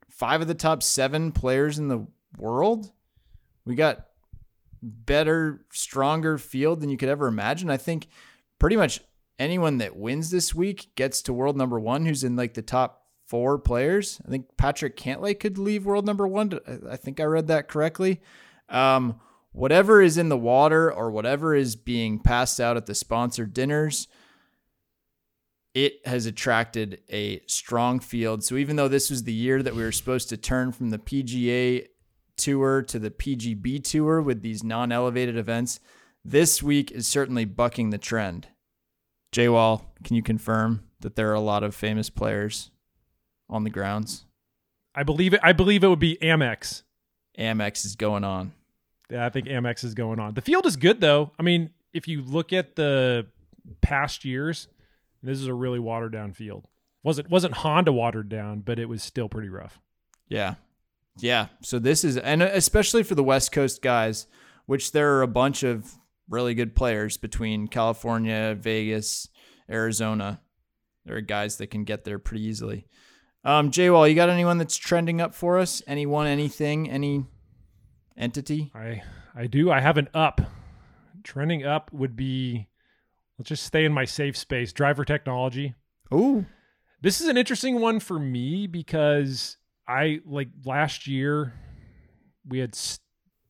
five of the top seven players in the world. We got better, stronger field than you could ever imagine. I think pretty much anyone that wins this week gets to world number one who's in like the top four players. I think Patrick Cantlay could leave world number one. I- think I read that correctly. Um, whatever is in the water or whatever is being passed out at the sponsored dinners, it has attracted a strong field. So even though this was the year that we were supposed to turn from the PGA tour to the PGB tour with these non-elevated events, this week is certainly bucking the trend. J-Wall, can you confirm that there are a lot of famous players on the grounds?
I believe it. I believe it would be Amex.
Amex is going on.
Yeah, I think Amex is going on. The field is good though. I mean, if you look at the past years, this is a really watered down field. wasn't wasn't Honda watered down, but it was still pretty rough.
Yeah. Yeah. So this is, and especially for the West Coast guys, which there are a bunch of really good players between California, Vegas, Arizona. There are guys that can get there pretty easily. Um, J Wall, you got anyone that's trending up for us? Anyone, anything, any entity?
I I do. I have an up. Trending up would be let's just stay in my safe space. Driver technology.
Ooh.
This is an interesting one for me because I like last year we had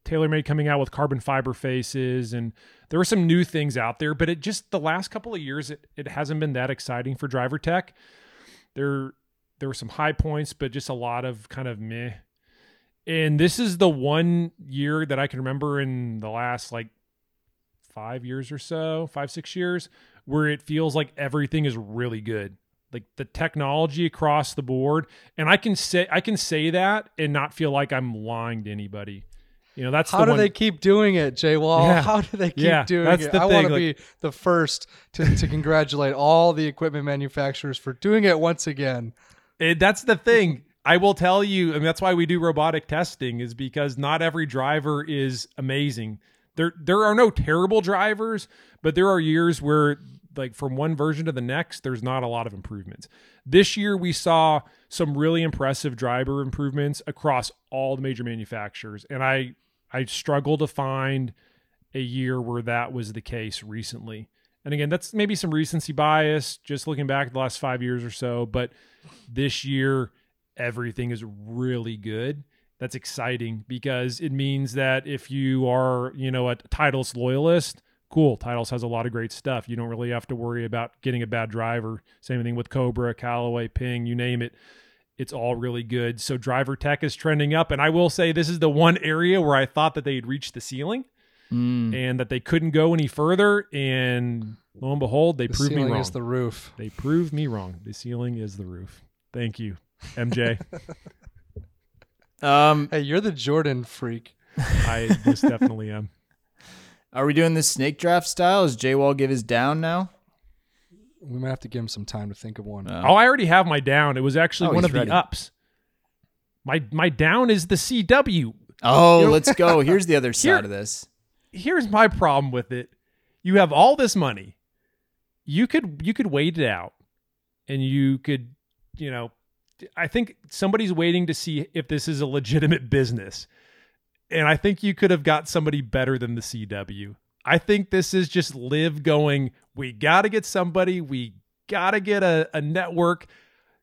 TaylorMade coming out with carbon fiber faces and there were some new things out there, but it just the last couple of years it, it hasn't been that exciting for driver tech. There there were some high points, but just a lot of kind of meh. And this is the one year that I can remember in the last like five years or so, five, six years, where it feels like everything is really good. Like the technology across the board. And I can say I can say that and not feel like I'm lying to anybody. You know, that's
How
the
do
one
they keep doing it, Jay Wall?
Yeah.
How do they keep
Yeah,
doing
that's
it? I want to
like-
be the first to, to congratulate all the equipment manufacturers for doing it once again.
It, that's the thing. I will tell you, and that's why we do robotic testing, is because not every driver is amazing. There, there are no terrible drivers, but there are years where, like, from one version to the next, there's not a lot of improvements. This year, we saw some really impressive driver improvements across all the major manufacturers, and I, I struggle to find a year where that was the case recently. And again, that's maybe some recency bias, just looking back the last five years or so. But this year, everything is really good. That's exciting because it means that if you are, you know, a Titleist loyalist, cool. Titleist has a lot of great stuff. You don't really have to worry about getting a bad driver. Same thing with Cobra, Callaway, Ping, you name it. It's all really good. So driver tech is trending up. And I will say this is the one area where I thought that they had reached the ceiling
Mm.
and that they couldn't go any further. And lo and behold, they
The
proved me wrong.
The ceiling is the roof.
They proved me wrong. The ceiling is the roof. Thank you, MJ.
Um,
Hey, you're the Jordan freak.
I most definitely am.
Are we doing this snake draft style? Does J Wall give his down now?
We might have to give him some time to think of one.
Uh,
Oh, I already have my down. It was actually
Oh,
one of
ready.
the ups. My my down is the CW.
Oh,
You know-
let's go. Here's the other side
Here-
of this.
Here's my problem with it. You have all this money. You could you could wait it out, and you could, you know, I think somebody's waiting to see if this is a legitimate business, and I think you could have got somebody better than the CW. I think this is just LIV going. We got to get somebody. We got to get a, a network.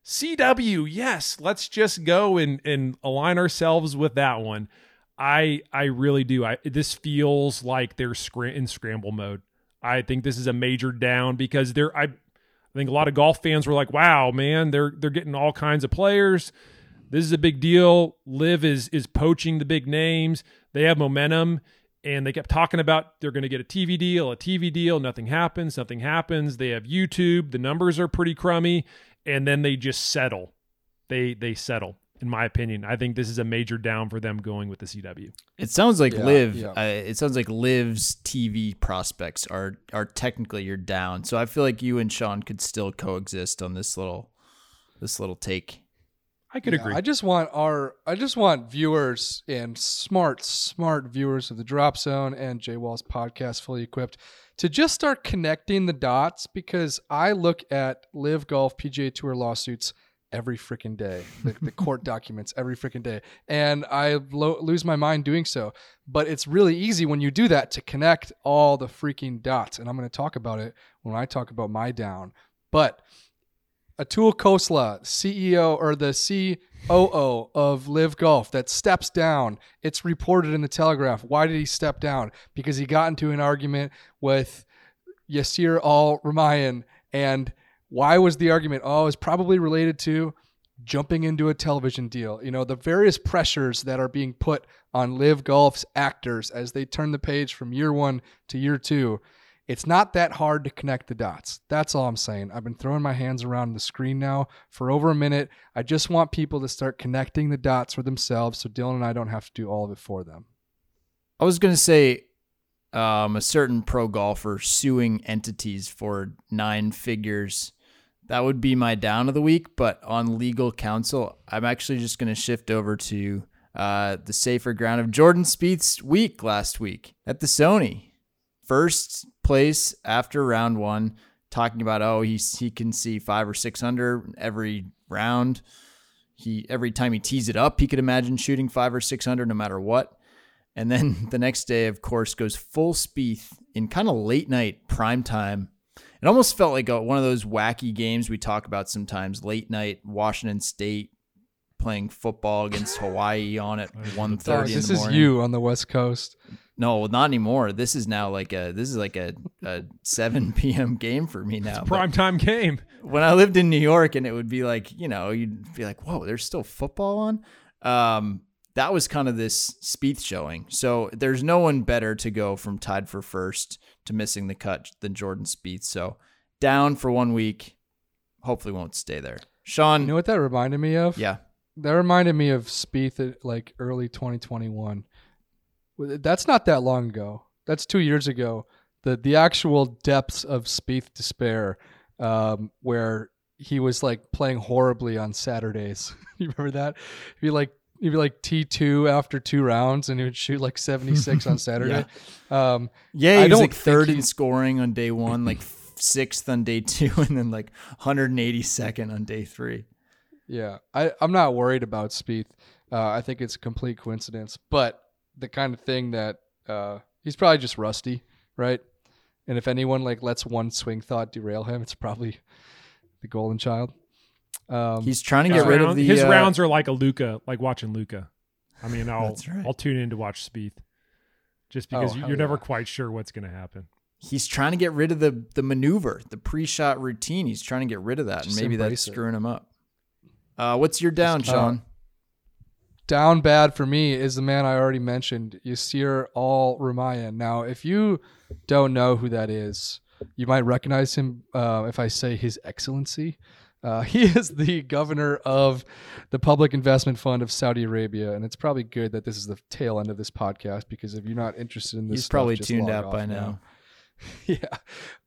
CW, yes, let's just go and and align ourselves with that one. I I really do. I this feels like they're scram- in scramble mode. I think this is a major down because they're I, I think a lot of golf fans were like, "Wow, man, they're they're getting all kinds of players. This is a big deal. LIV is is poaching the big names. They have momentum." And they kept talking about they're going to get a TV deal, a TV deal. Nothing happens. Nothing happens. They have YouTube. The numbers are pretty crummy, and then they just settle. They they settle. In my opinion, I think this is a major down for them going with the CW.
It sounds like
Yeah,
LIV.
yeah.
Uh, it sounds like LIV's TV prospects are are technically your down. So I feel like you and Sean could still coexist on this little this little take.
I could
Yeah,
agree.
I just want our I just want viewers and smart, smart viewers of the Drop Zone and Jay Wall's podcast fully equipped to just start connecting the dots because I look at LIV Golf PGA Tour lawsuits every freaking day, the, the court documents every freaking day, and I lo- lose my mind doing so. But it's really easy when you do that to connect all the freaking dots, and I'm going to talk about it when I talk about my down. But Atul Khosla, CEO or the COO of LIV Golf, that steps down. It's reported in the Telegraph. Why did he step down? Because he got into an argument with Yasir Al-Rumayyan. And why was the argument? Oh, it's probably related to jumping into a television deal. You know, the various pressures that are being put on LIV Golf's actors as they turn the page from year one to year two. It's not that hard to connect the dots. That's all I'm saying. I've been throwing my hands around the screen now for over a minute. I just want people to start connecting the dots for themselves so Dylan and I don't have to do all of it for them.
I was gonna say um, a certain pro golfer suing entities for nine figures. That would be my down of the week, but on legal counsel, I'm actually just gonna shift over to uh, the safer ground of Jordan Spieth's week last week at the Sony. First place after round one, talking about oh he he can see five or six under every round. He every time he tees it up, he could imagine shooting five or six under no matter what. And then the next day, of course, goes full Spieth in kind of late night prime time. It almost felt like a, one of those wacky games we talk about sometimes. Late night Washington State playing football against Hawaii on at 1.30
Oh,
in
this is you on the West Coast.
No, not anymore. This is now like a this is like a, a 7 p.m. game for me now. But
Prime time game.
when I lived in New York and it would be like, you know, you'd be like, whoa, there's still football on. Um, that was kind of this Spieth showing. So there's no one better to go from tied for first to missing the cut than Jordan Spieth. So down for one week, hopefully won't stay there. Sean,
You know what that reminded me of?
yeah,
That reminded me of Spieth at like early 2021. That's not that long ago. That's two years ago. The the actual depths of Spieth despair, um, where he was like playing horribly on Saturdays. you remember that? He'd like he'd be like T two after two rounds, and he would shoot like seventy six on Saturday. Um,
yeah,
I
he was
don't
like third
he-
in scoring on day one, like sixth on day two, and then like 182nd on day three.
Yeah, I, I'm not worried about Spieth. Uh, I think it's a complete coincidence, but the kind of thing that uh, he's probably just rusty, right? And if anyone like lets one swing thought derail him, it's probably the golden child. Um,
He's trying to get rid of the
his
uh,
rounds are like a Luka, like watching Luka. I mean, I'll
right.
I'll tune in to watch Spieth, just because
Oh,
you-
hell
you're never
yeah.
quite sure what's going to happen.
he's trying to get rid of the the maneuver, the pre-shot routine. He's trying to get rid of that,
Just
and maybe that's
it.
screwing him up. Uh, what's your down,
Just, uh,
Sean?
down bad for me is the man I already mentioned, Yasir Al-Rumayyan. Now, if you don't know who that is, you might recognize him uh, if I say His Excellency. Uh, he is the governor of the Public Investment Fund of Saudi Arabia, and it's probably good that this is the tail end of this podcast because if you're not interested in this,
He's
stuff,
probably tuned out by now.
yeah,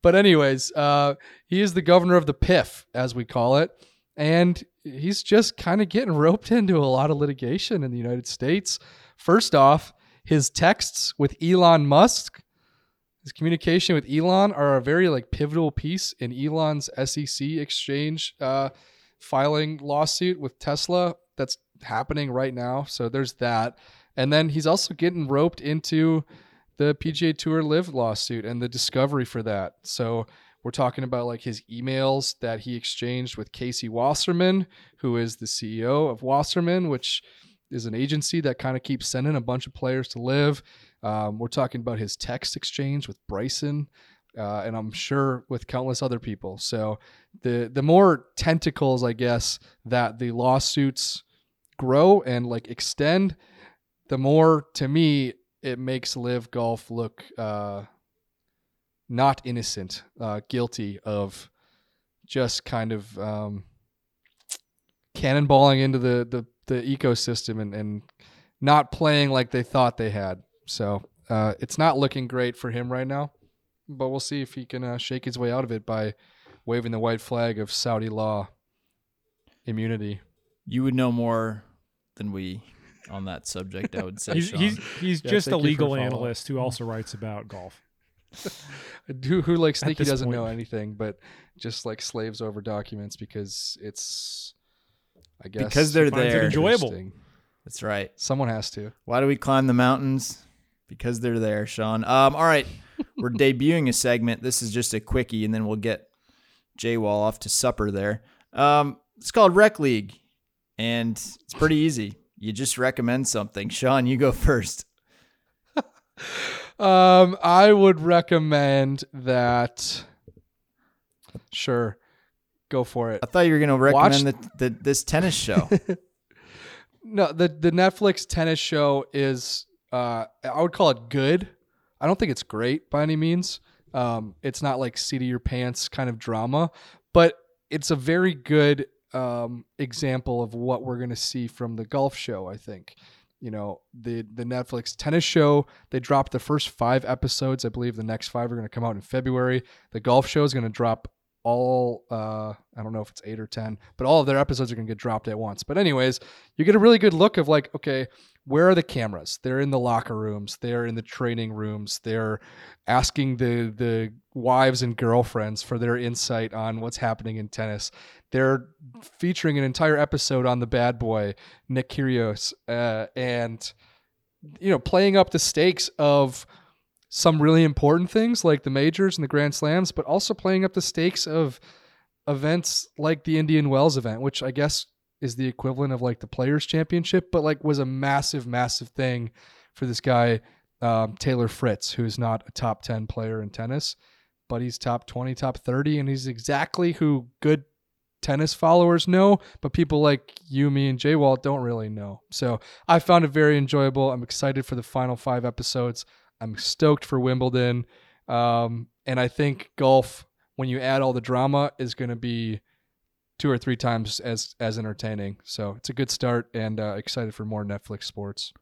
but anyways, uh, he is the governor of the PIF, as we call it, and he's just kind of getting roped into a lot of litigation in the United States. First off, his texts with Elon Musk his communication with Elon are a very like pivotal piece in Elon's SEC exchange uh, filing lawsuit with Tesla that's happening right now. So there's that, and then he's also getting roped into the PGA Tour LIV lawsuit and the discovery for that. So we're talking about like his emails that he exchanged with Casey Wasserman, who is the CEO of Wasserman, which is an agency that kind of keeps sending a bunch of players to LIV. Um, we're talking about his text exchange with Bryson, uh, and I'm sure with countless other people. So the the more tentacles, I guess, that the lawsuits grow and like extend, the more to me it makes LIV Golf look uh, not innocent, uh, guilty of just kind of um, cannonballing into the the, the ecosystem and, and not playing like they thought they had. So uh, it's not looking great for him right now, but we'll see if he can uh, shake his way out of it by waving the white flag of Saudi law immunity.
You would know more than we on that subject, I would say.
He's he's, he's
Yeah,
just a
thank you for
legal analyst who also writes about golf.
Who, who like
At
sneaky
this
doesn't
point.
know anything, but just like slaves over documents because it's, I guess,
Because they're
finds it
there.
enjoyable.
interesting.
That's right.
Someone has to.
Why do we climb the mountains? Because they're there, Sean. Um, all right. We're debuting a segment. This is just a quickie, and then we'll get J Wall off to supper there. Um, it's called Rec League, and it's pretty easy. You just recommend something. Sean, you go first.
Um, I would recommend that. Sure, go for it.
I thought you were going to recommend
Watch-
the, the, this tennis show.
No, the the Netflix tennis show is uh I would call it good. I don't think it's great by any means. Um it's not like seat of your pants kind of drama, but it's a very good um example of what we're going to see from the golf show, I think. You know, the the Netflix tennis show, they dropped the first 5 episodes. I believe the next 5 are going to come out in February. The golf show is going to drop all uh I don't know if it's 8 or 10, but all of their episodes are to get dropped at once. But anyways, you get a really good look of like, okay, where are the cameras? They're in the locker rooms, they're in the training rooms, they're asking the the wives and girlfriends for their insight on what's happening in tennis. They're featuring an entire episode on the bad boy, Nick Kyrgios, uh, and you know, playing up the stakes of some really important things like the majors and the grand slams, but also playing up the stakes of events like the Indian Wells event, which I guess is the equivalent of like the Players Championship, but like was a massive, massive thing for this guy, um, Taylor Fritz, who's not a top 10 player in tennis, but he's top 20, top 30, and he's exactly who good tennis followers know, but people like you, me, and Jay Wall don't really know. So I found it very enjoyable. I'm excited for the final five episodes. I'm stoked for Wimbledon. Um, and I think golf, when you add all the drama, is going to be two or three times as as entertaining. So it's a good start, and uh, excited for more Netflix sports.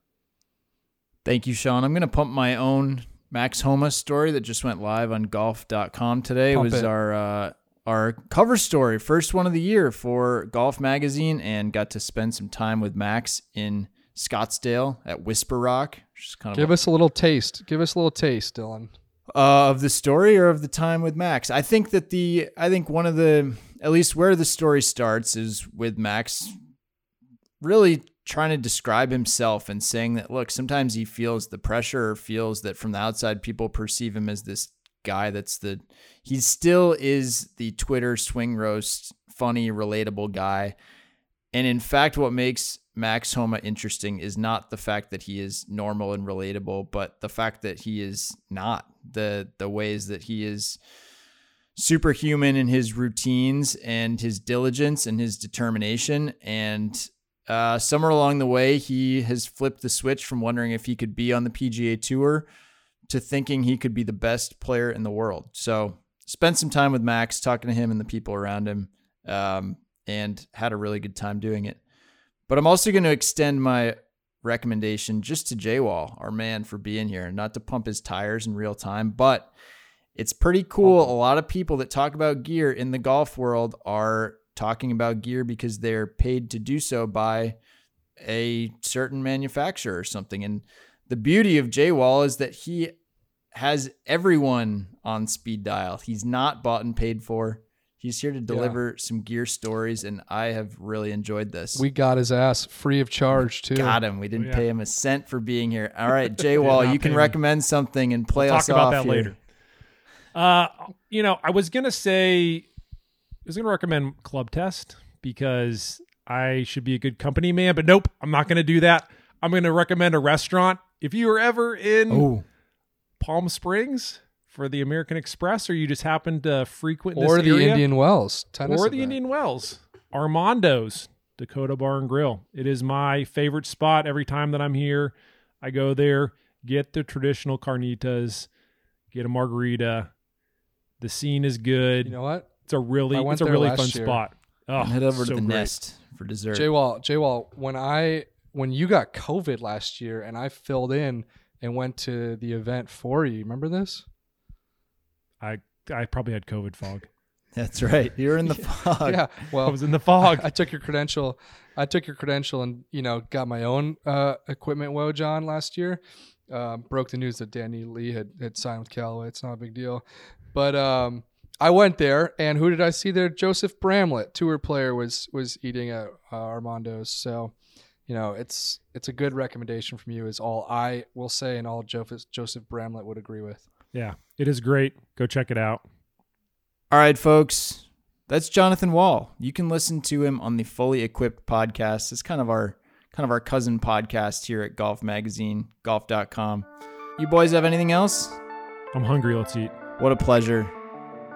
Thank you, Sean. I'm going to pump my own Max Homa story that just went live on golf.com today.
Pump
it was
it.
our uh, our cover story, first one of the year for Golf Magazine, and got to spend some time with Max in Scottsdale at Whisper Rock. Just kind of
Give us a little taste. Give us a little taste, Dylan.
uh, of the story or of the time with Max. I think that the I think one of the at least where the story starts is with Max really trying to describe himself and saying that look, sometimes he feels the pressure or feels that from the outside people perceive him as this guy that's the he still is the Twitter swing roast funny relatable guy. And in fact what makes Max Homa interesting is not the fact that he is normal and relatable, but the fact that he is not the the ways that he is superhuman in his routines and his diligence and his determination. And uh, somewhere along the way, he has flipped the switch from wondering if he could be on the PGA Tour to thinking he could be the best player in the world. So spent some time with Max, talking to him and the people around him, um, and had a really good time doing it. But I'm also going to extend my recommendation just to Jay Wall, our man, for being here. Not to pump his tires in real time, but it's pretty cool. A lot of people that talk about gear in the golf world are talking about gear because they're paid to do so by a certain manufacturer or something. And the beauty of Jay Wall is that he has everyone on speed dial. He's not bought and paid for. He's here to deliver some gear stories, and I have really enjoyed this.
We got his ass free of charge too.
got him. We didn't
Yeah.
pay him a cent for being here. All right, Jay Wall,
not
you can
paying me.
recommend something and play
Talk
us
about
off
that
here.
later. Uh, you know, I was gonna say, I was gonna recommend Club Test because I should be a good company man, but nope, I'm not gonna do that. I'm gonna recommend a restaurant. If you are ever in
Oh,
Palm Springs for the American Express, or you just happen to frequent
Or the
area,
Indian Wells tennis
or the
event.
Indian Wells, Armando's Dakota Bar and Grill. It is my favorite spot every time that I'm here. I go there, get the traditional carnitas, get a margarita. The scene is good.
You know what?
it's a really
I went
it's a really fun
year.
spot. Oh,
and head over
so
to the
great.
nest for dessert.
J Wall, J Wall, when I when you got COVID last year and I filled in and went to the event for you, remember this?
I I probably had COVID fog.
That's right. You're in the fog.
yeah. Well, I
was in the fog.
I, I took your credential. I took your credential and you know got my own uh, equipment woj on last year. Um, broke the news that Danny Lee had, had signed with Callaway. It's not a big deal, but um, I went there and who did I see there? Joseph Bramlett, tour player, was was eating at uh, Armando's. So you know it's it's a good recommendation from you. Is all I will say, and all Joseph Joseph Bramlett would agree with.
Yeah, it is great. Go check it out.
All right, folks. That's Jonathan Wall. You can listen to him on the Fully Equipped podcast. It's kind of our kind of our cousin podcast here at Golf Magazine, golf.com. You boys have anything else?
I'm hungry. Let's eat.
What a pleasure.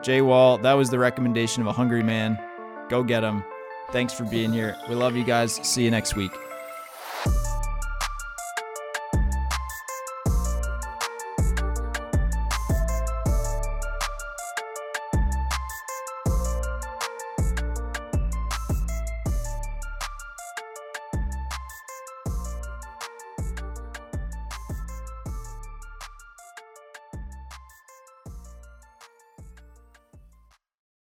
Jay Wall, that was the recommendation of a hungry man. Go get him. Thanks for being here. We love you guys. See you next week.